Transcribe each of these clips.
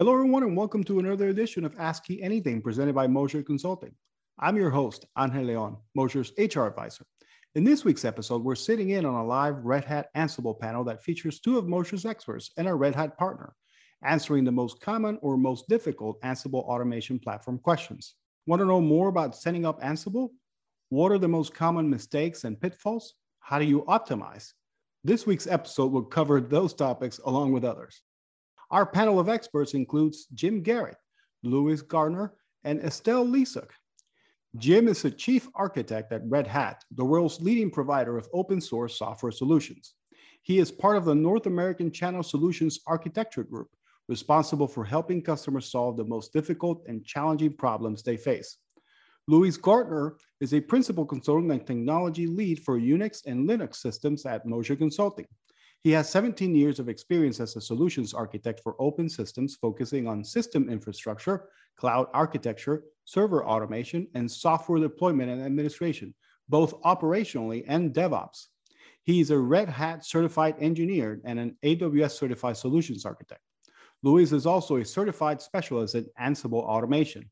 Hello, everyone, and welcome to another edition of Ask Anything presented by Mosher Consulting. I'm your host, Angel Leon, Mosher's HR advisor. In this week's episode, we're sitting in on a live Red Hat Ansible panel that features two of Mosher's experts and a Red Hat partner, answering the most common or most difficult Ansible automation platform questions. Want to know more about setting up Ansible? What are the most common mistakes and pitfalls? How do you optimize? This week's episode will cover those topics along with others. Our panel of experts includes Jim Garrett, Louis Gardner, and Estelle Lisuk. Jim is the chief architect at Red Hat, the world's leading provider of open source software solutions. He is part of the North American Channel Solutions Architecture Group, responsible for helping customers solve the most difficult and challenging problems they face. Louis Gardner is a principal consultant and technology lead for Unix and Linux systems at Mosher Consulting. He has 17 years of experience as a solutions architect for open systems, focusing on system infrastructure, cloud architecture, server automation, and software deployment and administration, both operationally and DevOps. He is a Red Hat certified engineer and an AWS certified solutions architect. Louis is also a certified specialist in Ansible automation.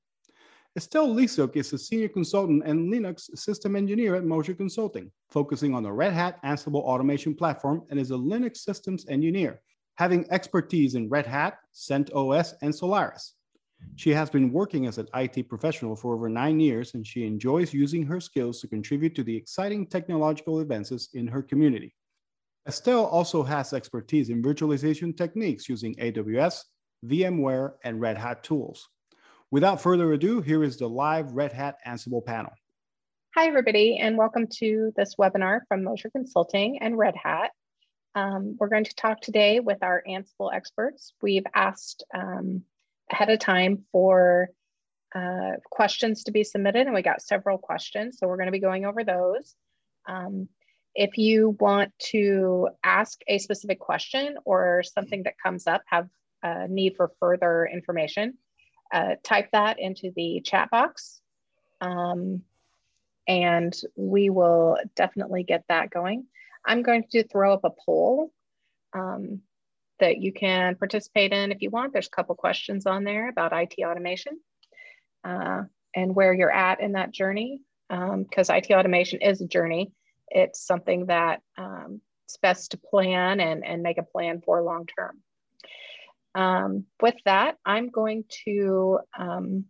Estelle Lisuk is a senior consultant and Linux system engineer at Mosher Consulting, focusing on the Red Hat Ansible automation platform and is a Linux systems engineer, having expertise in Red Hat, CentOS, and Solaris. She has been working as an IT professional for over nine years, and she enjoys using her skills to contribute to the exciting technological advances in her community. Estelle also has expertise in virtualization techniques using AWS, VMware, and Red Hat tools. Without further ado, here is the live Red Hat Ansible panel. Hi, everybody, and welcome to this webinar from Mosher Consulting and Red Hat. Um, we're going to talk today with our Ansible experts. We've asked um, ahead of time for uh, questions to be submitted, and we got several questions, so we're going to be going over those. Um, if you want to ask a specific question or something that comes up, have a need for further information, uh, type that into the chat box um, and we will definitely get that going. I'm going to throw up a poll um, that you can participate in if you want. There's a couple questions on there about IT automation uh, and where you're at in that journey because um, IT automation is a journey. It's something that um, it's best to plan and, and make a plan for long term. Um, with that, I'm going to um,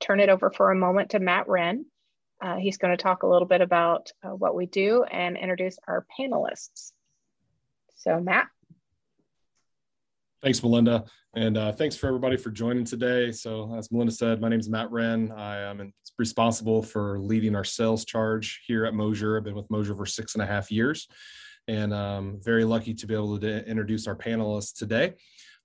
turn it over for a moment to Matt Wren. Uh, he's going to talk a little bit about uh, what we do and introduce our panelists. So Matt. Thanks, Melinda. And uh, thanks for everybody for joining today. So as Melinda said, my name is Matt Wren. I am responsible for leading our sales charge here at Mosher. I've been with Mosher for six and a half years and I'm very lucky to be able to introduce our panelists today.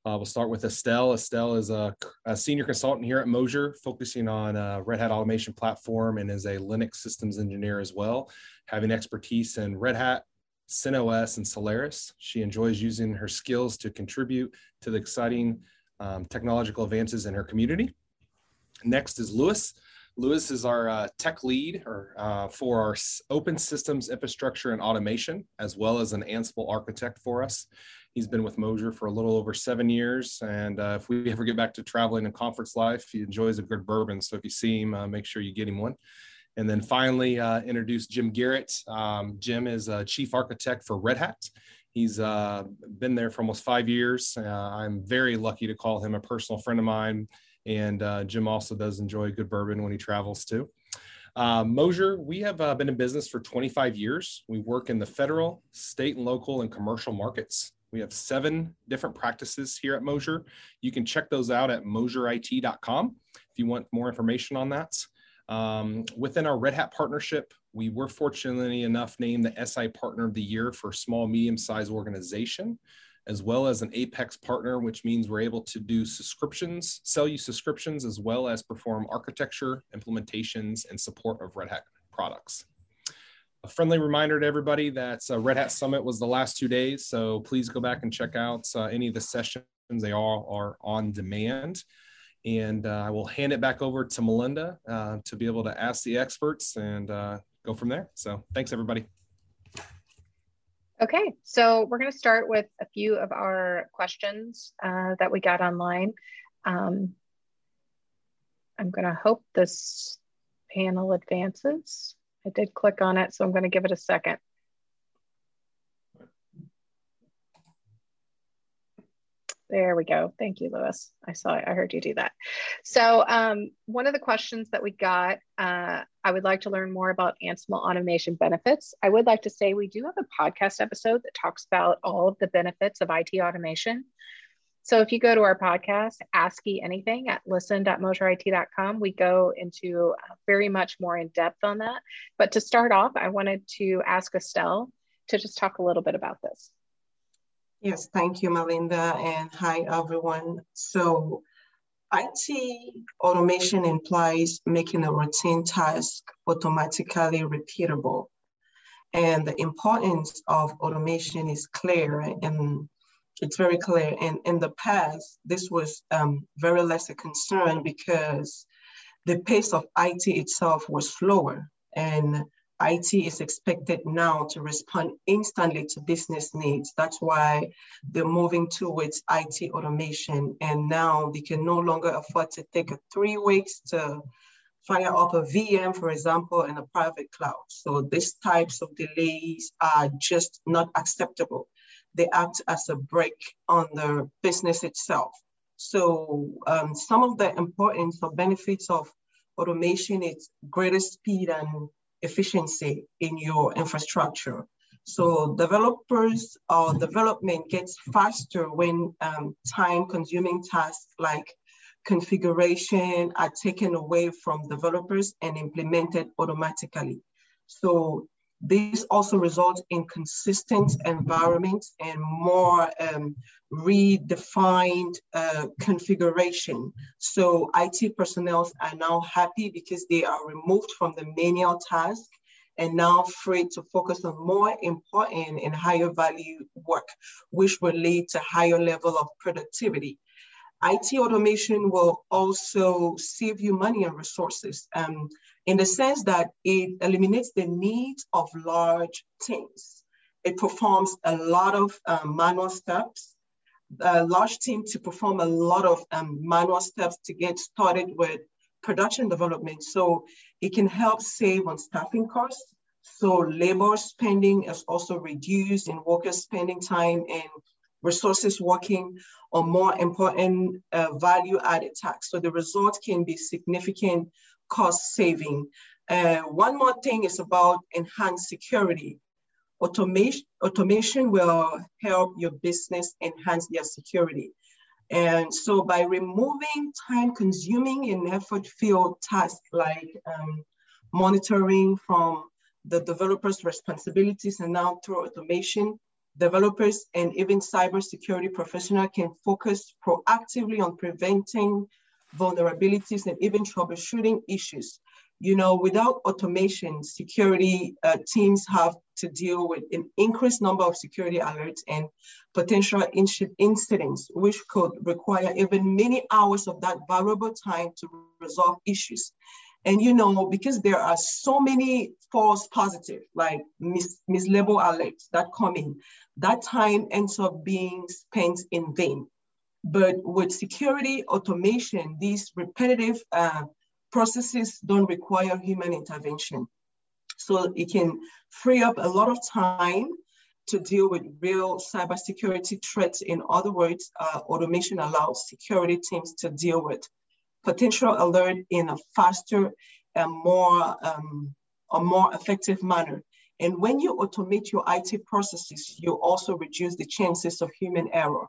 Uh, we'll start with Estelle. Estelle is a, a, senior consultant here at Mosher, focusing on uh, Red Hat automation platform and is a Linux systems engineer as well, having expertise in Red Hat, CentOS, and Solaris. She enjoys using her skills to contribute to the exciting um, technological advances in her community. Next is Louis. Louis is our uh, tech lead or, uh, for our open systems infrastructure and automation, as well as an Ansible architect for us. He's been with Mosher for a little over seven years. And uh, if we ever get back to traveling and conference life, he enjoys a good bourbon. So if you see him, uh, make sure you get him one. And then finally, uh, introduce Jim Garrett. Um, Jim is a chief architect for Red Hat. He's uh, been there for almost five years. Uh, I'm very lucky to call him a personal friend of mine. And uh, Jim also does enjoy good bourbon when he travels too. Uh, Mosher, we have uh, been in business for 25 years. We work in the federal, state, and local and commercial markets. We have seven different practices here at Mosher. You can check those out at mosherit.com if you want more information on that. Um, within our Red Hat partnership, we were fortunately enough named the SI Partner of the Year for small, medium sized organization, as well as an Apex partner, which means we're able to do subscriptions, sell you subscriptions, as well as perform architecture, implementations, and support of Red Hat products. A friendly reminder to everybody that uh, Red Hat Summit was the last two days, so please go back and check out uh, any of the sessions. They all are on demand. And uh, I will hand it back over to Melinda uh, to be able to ask the experts and uh, go from there. So thanks, everybody. Okay, so we're going to start with a few of our questions uh, that we got online. Um, I'm going to hope this panel advances. I did click on it, so I'm going to give it a second. There we go. Thank you, Louis. I saw. I heard you do that. So um, one of the questions that we got, uh, I would like to learn more about Ansible automation benefits. I would like to say we do have a podcast episode that talks about all of the benefits of IT automation. So if you go to our podcast, Ask Anything at listen.mosherit.com, we go into uh, very much more in depth on that. But to start off, I wanted to ask Estelle to just talk a little bit about this. Yes, thank you, Melinda, and hi, everyone. So IT automation implies making a routine task automatically repeatable. And the importance of automation is clear and it's very clear. And in the past, this was um, very less a concern because the pace of IT itself was slower. And IT is expected now to respond instantly to business needs. That's why they're moving towards IT automation. And now they can no longer afford to take three weeks to fire up a VM, for example, in a private cloud. So these types of delays are just not acceptable. They act as a brake on the business itself. So um, some of the importance or benefits of automation is greater speed and efficiency in your infrastructure. So developers or development gets faster when um, time consuming tasks like configuration are taken away from developers and implemented automatically. So this also results in consistent environments and more um, redefined uh, configuration. So IT personnel are now happy because they are removed from the manual task and now free to focus on more important and higher value work, which will lead to higher level of productivity. IT automation will also save you money and resources um, in the sense that it eliminates the need of large teams. It performs a lot of um, manual steps, a large team to perform a lot of um, manual steps to get started with production development. So it can help save on staffing costs. So labor spending is also reduced and workers spending time and resources working on more important uh, value added tasks. So the result can be significant cost saving. Uh, one more thing is about enhanced security. Automation, automation will help your business enhance their security. And so by removing time consuming and effort filled tasks like um, monitoring from the developer's responsibilities and now through automation, developers and even cybersecurity professionals can focus proactively on preventing vulnerabilities and even troubleshooting issues. You know, without automation, security uh, teams have to deal with an increased number of security alerts and potential incidents, which could require even many hours of that valuable time to resolve issues. And you know, because there are so many false positive, like mis mislabel alerts that come in, that time ends up being spent in vain. But with security automation, these repetitive uh, processes don't require human intervention. So it can free up a lot of time to deal with real cybersecurity threats. In other words, uh, automation allows security teams to deal with potential alert in a faster and more, um, a more effective manner. And when you automate your IT processes, you also reduce the chances of human error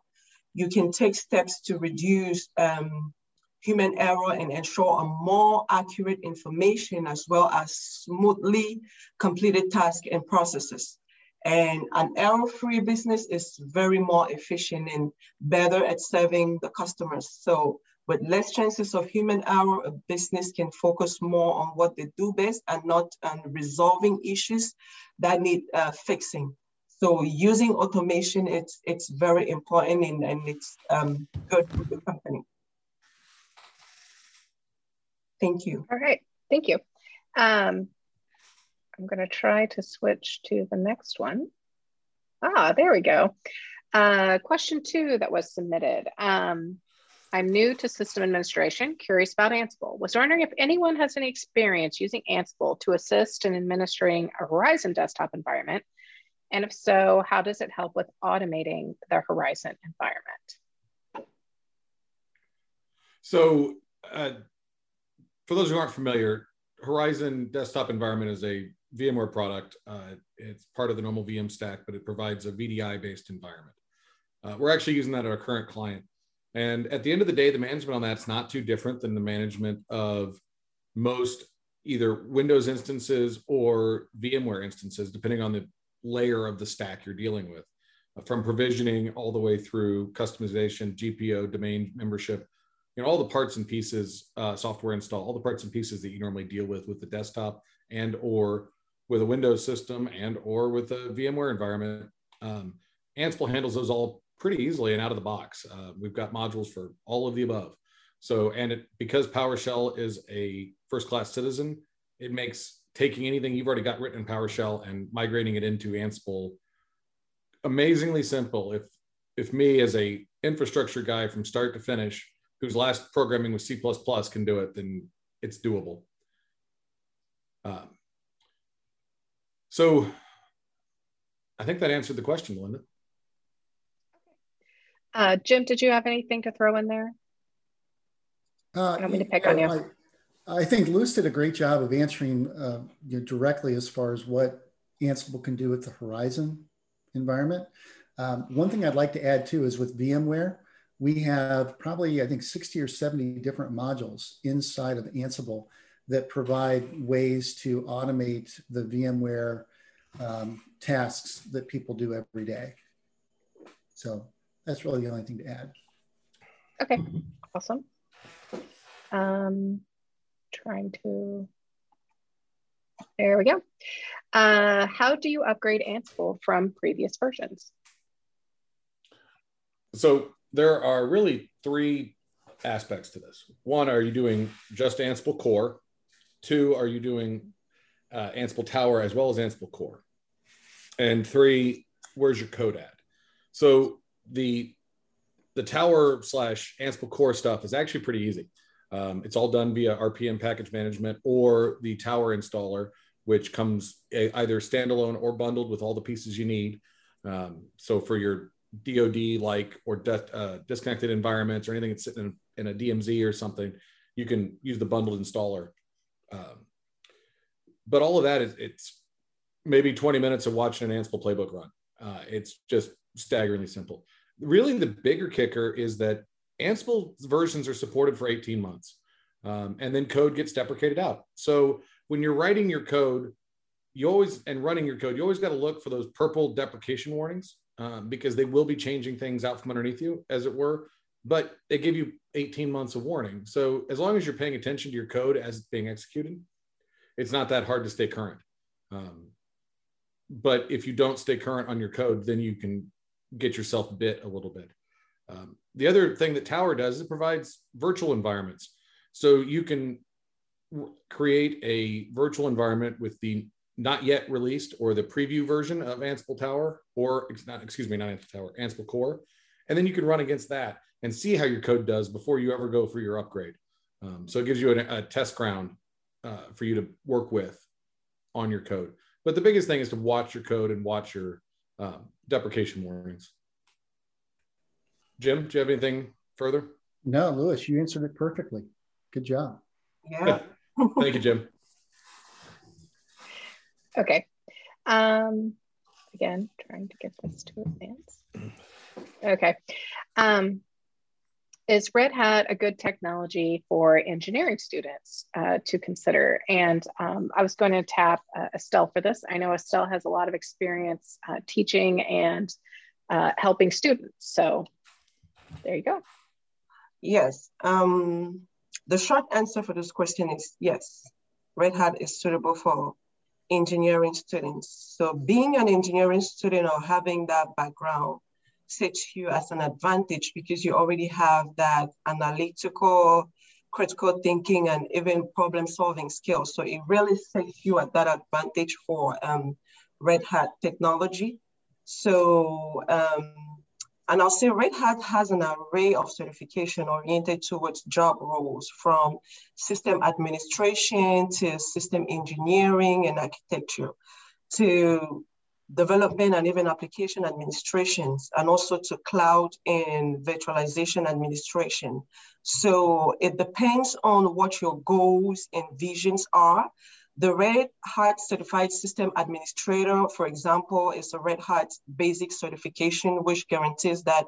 you can take steps to reduce um, human error and ensure a more accurate information as well as smoothly completed tasks and processes. And an error-free business is very more efficient and better at serving the customers. So with less chances of human error, a business can focus more on what they do best and not on resolving issues that need uh, fixing. So using automation, it's it's very important and, and it's um, good for the company. Thank you. All right, thank you. Um, I'm gonna try to switch to the next one. Ah, there we go. Uh, question two that was submitted. Um, I'm new to system administration, curious about Ansible. Was wondering if anyone has any experience using Ansible to assist in administering a Horizon desktop environment. And if so, how does it help with automating the Horizon environment? So uh, for those who aren't familiar, Horizon desktop environment is a VMware product. Uh, it's part of the normal VM stack, but it provides a VDI based environment. Uh, we're actually using that at our current client. And at the end of the day, the management on that's not too different than the management of most either Windows instances or VMware instances, depending on the layer of the stack you're dealing with, uh, from provisioning all the way through customization, GPO, domain membership, you know, all the parts and pieces, uh, software install, all the parts and pieces that you normally deal with with the desktop and or with a Windows system and or with a VMware environment. Um, Ansible handles those all pretty easily and out of the box. Uh, we've got modules for all of the above. So, and it, because PowerShell is a first class citizen, it makes taking anything you've already got written in PowerShell and migrating it into Ansible amazingly simple. If, if me as a infrastructure guy from start to finish, whose last programming was C++ can do it, then it's doable. Um, so I think that answered the question, Melinda. Uh, Jim, did you have anything to throw in there? Uh, I don't mean to pick on you. I, I, think Louis did a great job of answering uh, you know, directly as far as what Ansible can do with the Horizon environment. Um, one thing I'd like to add too is with VMware, we have probably, I think, 60 or 70 different modules inside of Ansible that provide ways to automate the VMware um, tasks that people do every day. So that's really the only thing to add. Okay, awesome. Um, trying to, there we go. Uh, how do you upgrade Ansible from previous versions? So there are really three aspects to this. One, are you doing just Ansible core? Two, are you doing uh, Ansible Tower as well as Ansible core? And three, where's your code at? So the the tower slash Ansible core stuff is actually pretty easy. Um, it's all done via RPM package management or the tower installer, which comes a, either standalone or bundled with all the pieces you need. Um, so for your DoD like or de- uh, disconnected environments or anything that's sitting in, in, a DMZ or something, you can use the bundled installer. Um, but all of that is it's maybe 20 minutes of watching an Ansible playbook run. Uh, it's just staggeringly simple. Really, the bigger kicker is that Ansible versions are supported for 18 months, um, and then code gets deprecated out. So when you're writing your code, you always and running your code, you always got to look for those purple deprecation warnings um, because they will be changing things out from underneath you, as it were. But they give you 18 months of warning. So as long as you're paying attention to your code as it's being executed, it's not that hard to stay current. Um, but if you don't stay current on your code, then you can get yourself bit a little bit. Um, the other thing that Tower does is it provides virtual environments. So you can create a virtual environment with the not yet released or the preview version of Ansible Tower, or not, excuse me, not Ansible Tower, Ansible Core. And then you can run against that and see how your code does before you ever go for your upgrade. Um, so it gives you a, a test ground uh, for you to work with on your code. But the biggest thing is to watch your code and watch your um, deprecation warnings. Jim, do you have anything further? No, Louis, you answered it perfectly. Good job. Yeah. Thank you, Jim. Okay. Um, again, trying to get this to advance. Okay. Um, is Red Hat a good technology for engineering students uh, to consider? And um, I was going to tap uh, Estelle for this. I know Estelle has a lot of experience uh, teaching and uh, helping students. So there you go. Yes. Um, the short answer for this question is yes. Red Hat is suitable for engineering students. So being an engineering student or having that background sets you as an advantage because you already have that analytical, critical thinking, and even problem solving skills. So it really sets you at that advantage for um, Red Hat technology. So um, and I'll say Red Hat has an array of certification oriented towards job roles from system administration to system engineering and architecture to development and even application administrations and also to cloud and virtualization administration. So it depends on what your goals and visions are the Red Hat Certified System Administrator, for example, is a Red Hat basic certification, which guarantees that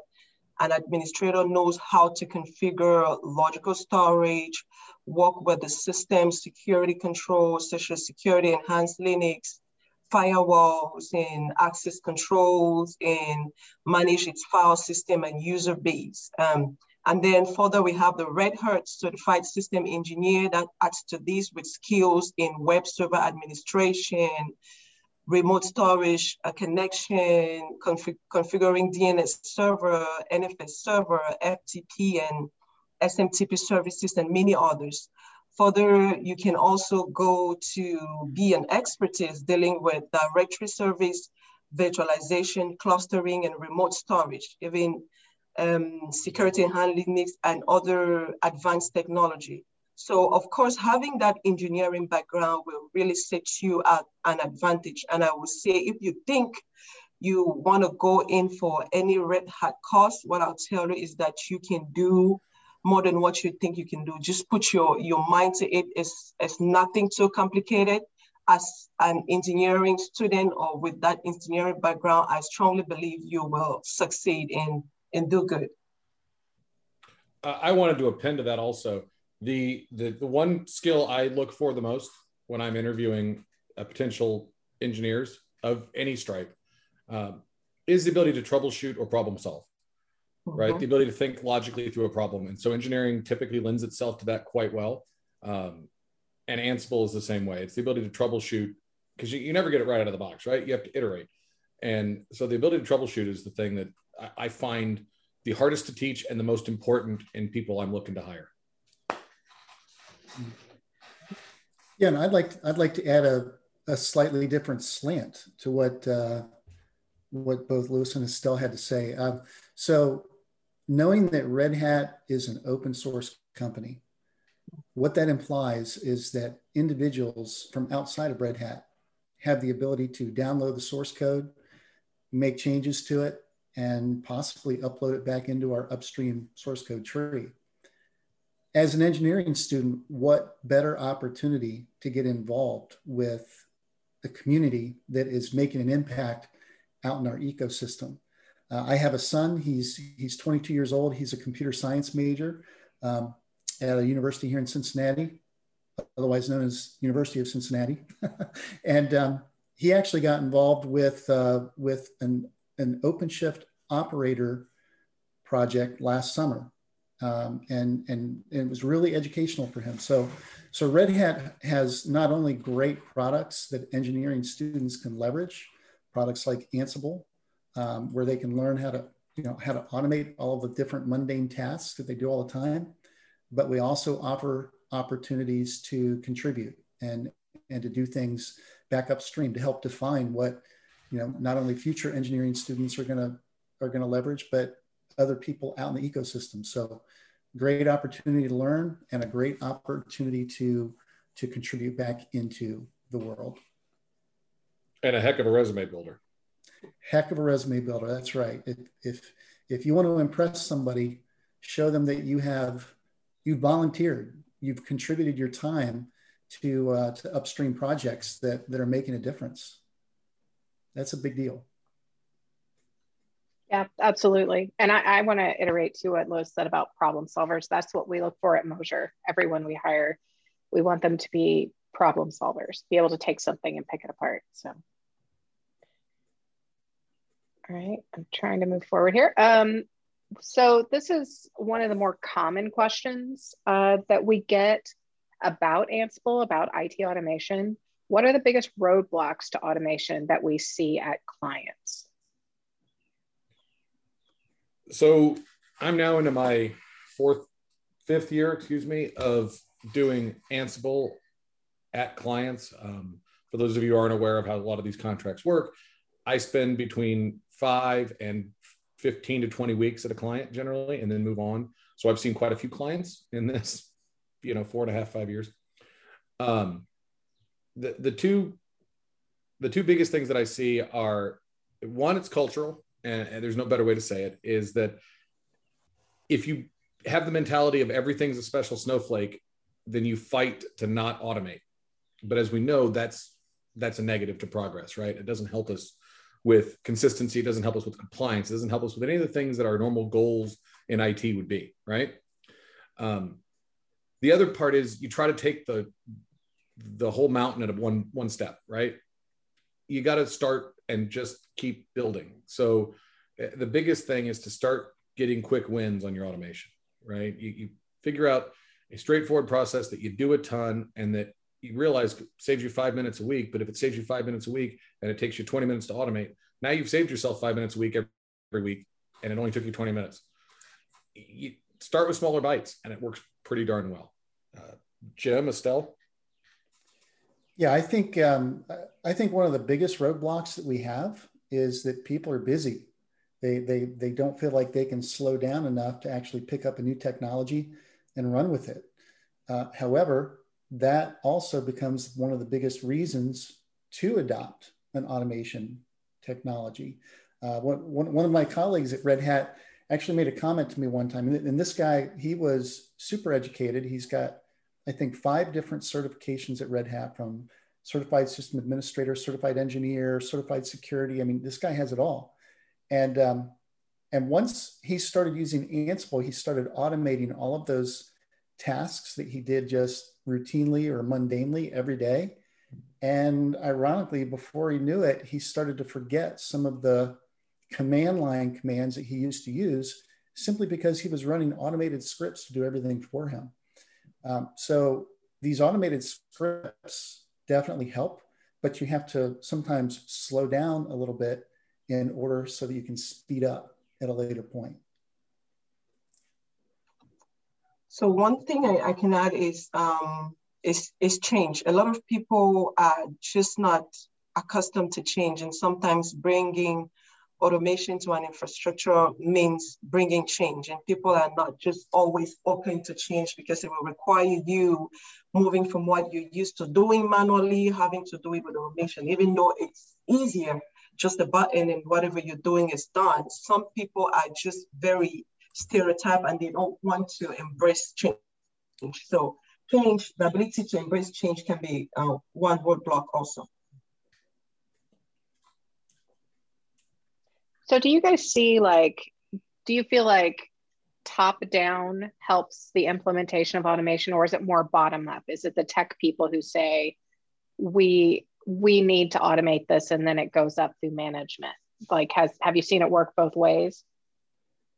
an administrator knows how to configure logical storage, work with the system security controls, such as security enhanced Linux, firewalls and access controls, and manage its file system and user base. Um, and then further, we have the Red Hat Certified System Engineer that adds to this with skills in web server administration, remote storage a connection, config configuring DNS server, NFS server, FTP, and SMTP services, and many others. Further, you can also go to be an expertise dealing with directory service, virtualization, clustering, and remote storage, even um, security handling and other advanced technology. So of course, having that engineering background will really set you at an advantage. And I would say, if you think you want to go in for any red hat course, what I'll tell you is that you can do more than what you think you can do. Just put your, your mind to it. It's, it's nothing too complicated. As an engineering student or with that engineering background, I strongly believe you will succeed in and do good. I wanted to append to that also. The, the the one skill I look for the most when I'm interviewing potential engineers of any stripe um, is the ability to troubleshoot or problem solve. Mm-hmm. Right, the ability to think logically through a problem, and so engineering typically lends itself to that quite well. Um, and Ansible is the same way. It's the ability to troubleshoot because you, you never get it right out of the box, right? You have to iterate. And so the ability to troubleshoot is the thing that I find the hardest to teach and the most important in people I'm looking to hire. Yeah, and I'd like I'd like to add a, a slightly different slant to what uh, what both Louis and Estelle had to say. Um, so, knowing that Red Hat is an open source company, what that implies is that individuals from outside of Red Hat have the ability to download the source code, make changes to it, and possibly upload it back into our upstream source code tree. As an engineering student, what better opportunity to get involved with the community that is making an impact out in our ecosystem. Uh, I have a son, he's, he's 22 years old. He's a computer science major um, at a university here in Cincinnati, otherwise known as University of Cincinnati. and um, he actually got involved with, uh, with an an OpenShift operator project last summer. Um, and, and, and, it was really educational for him. So, so Red Hat has not only great products that engineering students can leverage, products like Ansible, um, where they can learn how to, you know, how to automate all the different mundane tasks that they do all the time, but we also offer opportunities to contribute and, and to do things back upstream to help define what you know not only future engineering students are going to are to leverage but other people out in the ecosystem. So great opportunity to learn and a great opportunity to to contribute back into the world. And a heck of a resume builder heck of a resume builder that's right if if, if you want to impress somebody show them that you have you volunteered you've contributed your time to uh, to upstream projects that that are making a difference that's a big deal. Yeah, absolutely. And I, I want to iterate to what Louis said about problem solvers. That's what we look for at Mosher. Everyone we hire, we want them to be problem solvers, be able to take something and pick it apart. So, all right, I'm trying to move forward here. Um, so this is one of the more common questions uh, that we get about Ansible, about IT automation. What are the biggest roadblocks to automation that we see at clients? So I'm now into my fourth, fifth year, excuse me, of doing Ansible at clients. Um, for those of you who aren't aware of how a lot of these contracts work, I spend between five and 15 to 20 weeks at a client generally, and then move on. So I've seen quite a few clients in this, you know, four and a half, five years. Um, the the two the two biggest things that I see are one, it's cultural, and, and there's no better way to say it, is that if you have the mentality of everything's a special snowflake, then you fight to not automate. But as we know, that's that's a negative to progress, right? It doesn't help us with consistency. It doesn't help us with compliance. It doesn't help us with any of the things that our normal goals in IT would be, right? Um, the other part is you try to take the the whole mountain at one one step, right? You got to start and just keep building. So eh, the biggest thing is to start getting quick wins on your automation, right? You, you figure out a straightforward process that you do a ton and that you realize saves you five minutes a week. But if it saves you five minutes a week and it takes you 20 minutes to automate, now you've saved yourself five minutes a week every week and it only took you 20 minutes. You start with smaller bites and it works pretty darn well. Uh, Jim, Estelle? Yeah, I think um, I think one of the biggest roadblocks that we have is that people are busy. They they they don't feel like they can slow down enough to actually pick up a new technology and run with it. Uh, however, that also becomes one of the biggest reasons to adopt an automation technology. Uh, one, one of my colleagues at Red Hat actually made a comment to me one time, and, this guy he was super educated. He's got I think five different certifications at Red Hat from certified system administrator, certified engineer, certified security. I mean, this guy has it all. And um, and once he started using Ansible, he started automating all of those tasks that he did just routinely or mundanely every day. And ironically, before he knew it, he started to forget some of the command line commands that he used to use simply because he was running automated scripts to do everything for him. Um, so these automated scripts definitely help, but you have to sometimes slow down a little bit in order so that you can speed up at a later point. So one thing I, I can add is, um, is is change. A lot of people are just not accustomed to change, and sometimes bringing automation to an infrastructure means bringing change and people are not just always open to change because it will require you moving from what you're used to doing manually having to do it with automation even though it's easier just a button and whatever you're doing is done some people are just very stereotype and they don't want to embrace change so change the ability to embrace change can be uh, one roadblock also So do you guys see like, do you feel like top down helps the implementation of automation or is it more bottom up? Is it the tech people who say, we we need to automate this and then it goes up through management? Like has have you seen it work both ways?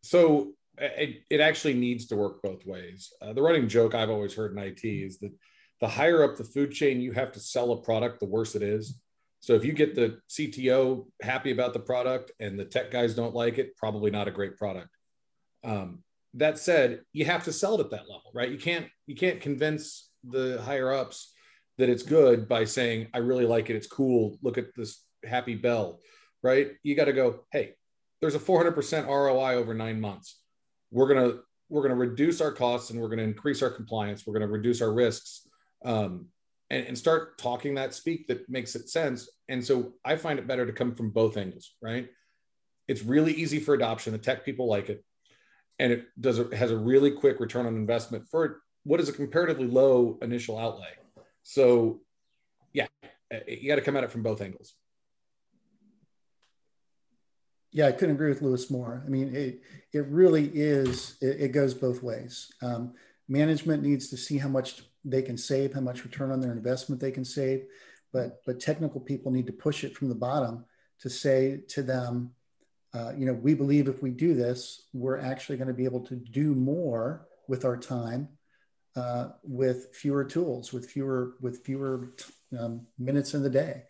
So it, it actually needs to work both ways. Uh, the running joke I've always heard in IT is that the higher up the food chain you have to sell a product, the worse it is. So if you get the CTO happy about the product and the tech guys don't like it, probably not a great product. Um, that said, you have to sell it at that level, right? You can't you can't convince the higher ups that it's good by saying, "I really like it. It's cool. Look at this happy bell," right? You got to go, "Hey, there's a 400% ROI over nine months. We're gonna we're gonna reduce our costs and we're gonna increase our compliance. We're gonna reduce our risks." Um, and, and start talking that speak that makes it sense. And so I find it better to come from both angles, right? It's really easy for adoption. The tech people like it. And it does it has a really quick return on investment for what is a comparatively low initial outlay. So yeah, you got to come at it from both angles. Yeah, I couldn't agree with Louis more. I mean, it it really is. It, it goes both ways. Um, management needs to see how much they can save, how much return on their investment they can save. But, but technical people need to push it from the bottom to say to them, uh, you know, we believe if we do this, we're actually going to be able to do more with our time, uh, with fewer tools, with fewer with fewer um, minutes in the day,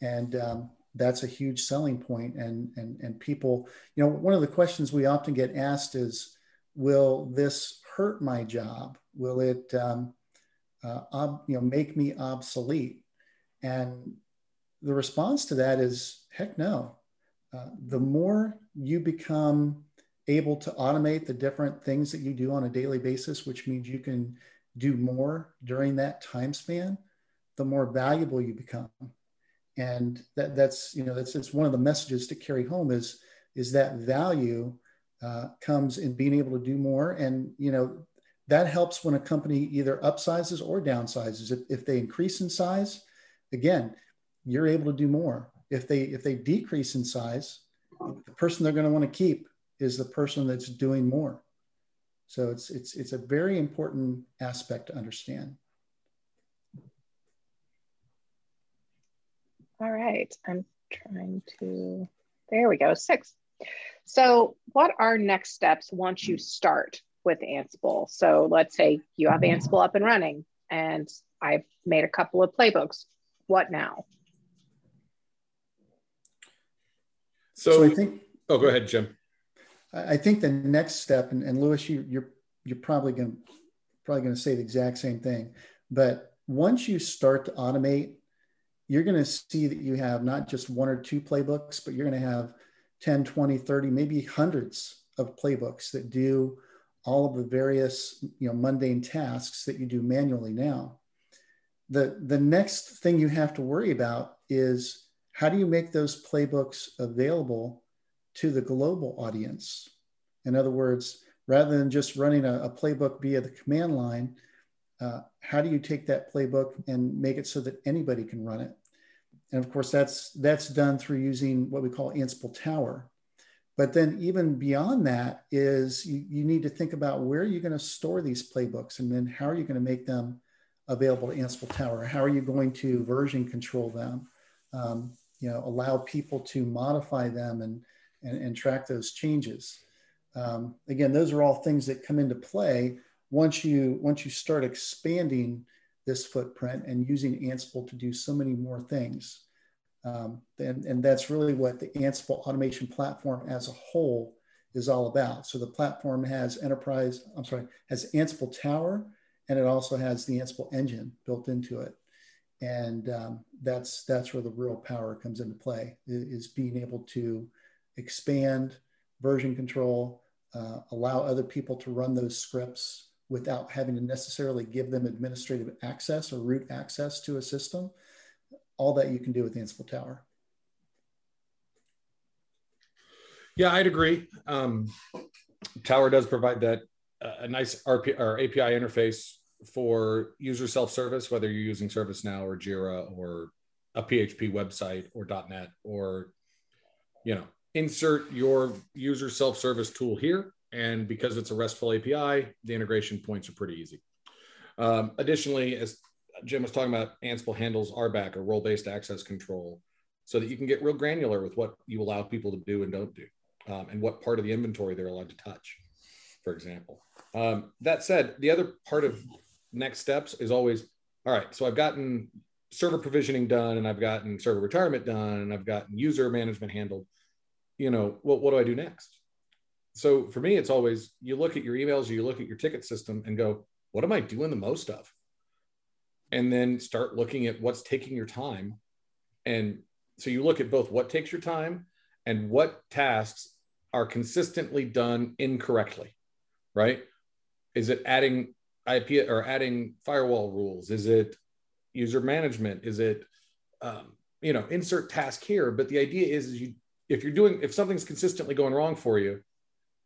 and um, that's a huge selling. And and and people, you know, one of the questions we often get asked is, will this hurt my job? Will it um, uh, ob, you know, make me obsolete? And the response to that is, heck no. Uh, the more you become able to automate the different things that you do on a daily basis, which means you can do more during that time span, the more valuable you become. And that, that's, you know, that's, that's one of the messages to carry home is, is that value uh, comes in being able to do more. And, you know, that helps when a company either upsizes or downsizes. If, if they increase in size, again, you're able to do more. If they, if they decrease in size, the person they're going to want to keep is the person that's doing more. So it's it's it's a very important aspect to understand. All right, I'm trying to. There we go. Six. So, what are next steps once you start with Ansible? So, let's say you have Ansible up and running, and I've made a couple of playbooks. What now? So, so I think. Oh, go ahead, Jim. I think the next step, and, and Louis, you, you're you're probably going to probably going to say the exact same thing, but once you start to automate, you're going to see that you have not just one or two playbooks, but you're going to have 10, 20, 30, maybe hundreds of playbooks that do all of the various you know mundane tasks that you do manually now. The, the next thing you have to worry about is how do you make those playbooks available to the global audience. In other words, rather than just running a, a playbook via the command line, uh, how do you take that playbook and make it so that anybody can run it? And of course, that's that's done through using what we call Ansible Tower. But then even beyond that is you, you need to think about where are you going to store these playbooks and then how are you going to make them available to Ansible Tower? How are you going to version control them? Um, you know, allow people to modify them and and, and track those changes. Um, again, those are all things that come into play once you once you start expanding this footprint and using Ansible to do so many more things. Um, and, and that's really what the Ansible automation platform as a whole is all about. So the platform has enterprise, I'm sorry, has Ansible Tower, and it also has the Ansible engine built into it. And um, that's that's where the real power comes into play is being able to expand version control, uh, allow other people to run those scripts without having to necessarily give them administrative access or root access to a system. All that you can do with the Ansible Tower. Yeah, I'd agree. Um, Tower does provide that uh, a nice RP, or API interface for user self-service, whether you're using ServiceNow or Jira or a PHP website or .NET or you know insert your user self-service tool here. And because it's a RESTful API, the integration points are pretty easy. Um, additionally, as Jim was talking about, Ansible handles RBAC or role-based access control so that you can get real granular with what you allow people to do and don't do um, and what part of the inventory they're allowed to touch, for example. Um, that said, the other part of next steps is always, all right, so I've gotten server provisioning done and I've gotten server retirement done and I've gotten user management handled you know, well, what do I do next? So for me, it's always you look at your emails you look at your ticket system and go, what am I doing the most of? And then start looking at what's taking your time. And so you look at both what takes your time and what tasks are consistently done incorrectly, right? Is it adding IP or adding firewall rules? Is it user management? Is it, um, you know, insert task here? But the idea is, is you if you're doing if something's consistently going wrong for you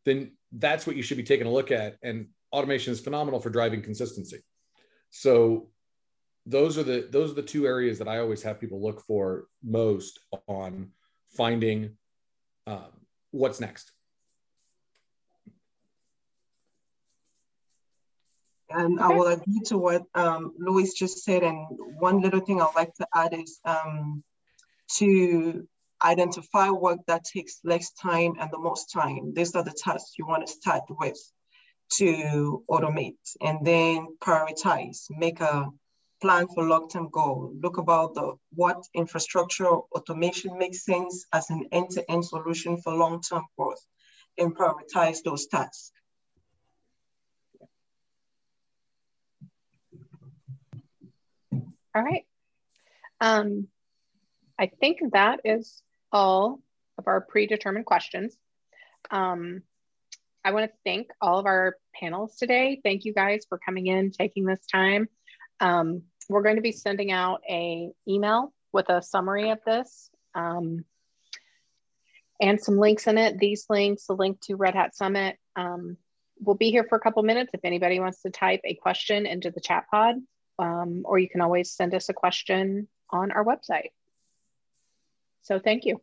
then that's what you should be taking a look at. And automation is phenomenal for driving consistency. So those are the those are the two areas that i always have people look for most on finding um, what's next. And I will agree to what um, Louis just said. And one little thing I'd like to add is um, to identify work that takes less time and the most time. These are the tasks you want to start with to automate and then prioritize, make a plan for long-term goal. Look about the what infrastructure automation makes sense as an end-to-end solution for long-term growth and prioritize those tasks. All right. Um, I think that is all of our predetermined questions. Um, I want to thank all of our panels today. Thank you guys for coming in, taking this time. Um, we're going to be sending out a email with a summary of this um, and some links in it. These links, the link to Red Hat Summit. Um, we'll be here for a couple minutes if anybody wants to type a question into the chat pod, um, or you can always send us a question on our website. So thank you.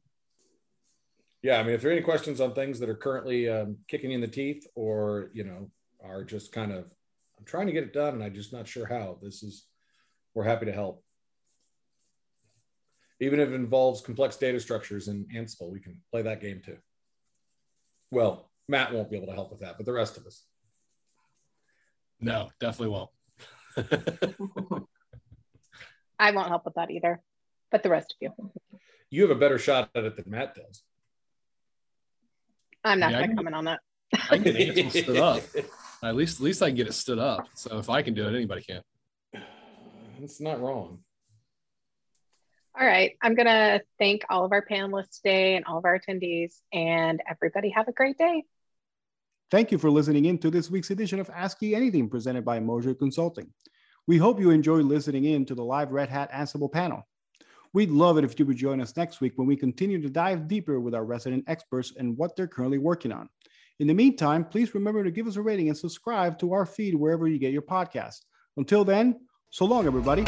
Yeah, I mean, if there are any questions on things that are currently um, kicking in the teeth, or you know, are just kind of, I'm trying to get it done, and I'm just not sure how. This is, we're happy to help. Even if it involves complex data structures in Ansible, we can play that game too. Well, Matt won't be able to help with that, but the rest of us. No, definitely won't. I won't help with that either, but the rest of you. You have a better shot at it than Matt does. I'm not Yeah, I going to comment on that. I can get Ansible stood up. At least, at least I can get it stood up. So if I can do it, anybody can. It's not wrong. All right. I'm going to thank all of our panelists today and all of our attendees, and everybody have a great day. Thank you for listening in to this week's edition of Ask Ye Anything presented by Mosher Consulting. We hope you enjoy listening in to the live Red Hat Ansible panel. We'd love it if you would join us next week when we continue to dive deeper with our resident experts and what they're currently working on. In the meantime, please remember to give us a rating and subscribe to our feed wherever you get your podcasts. Until then, so long, everybody.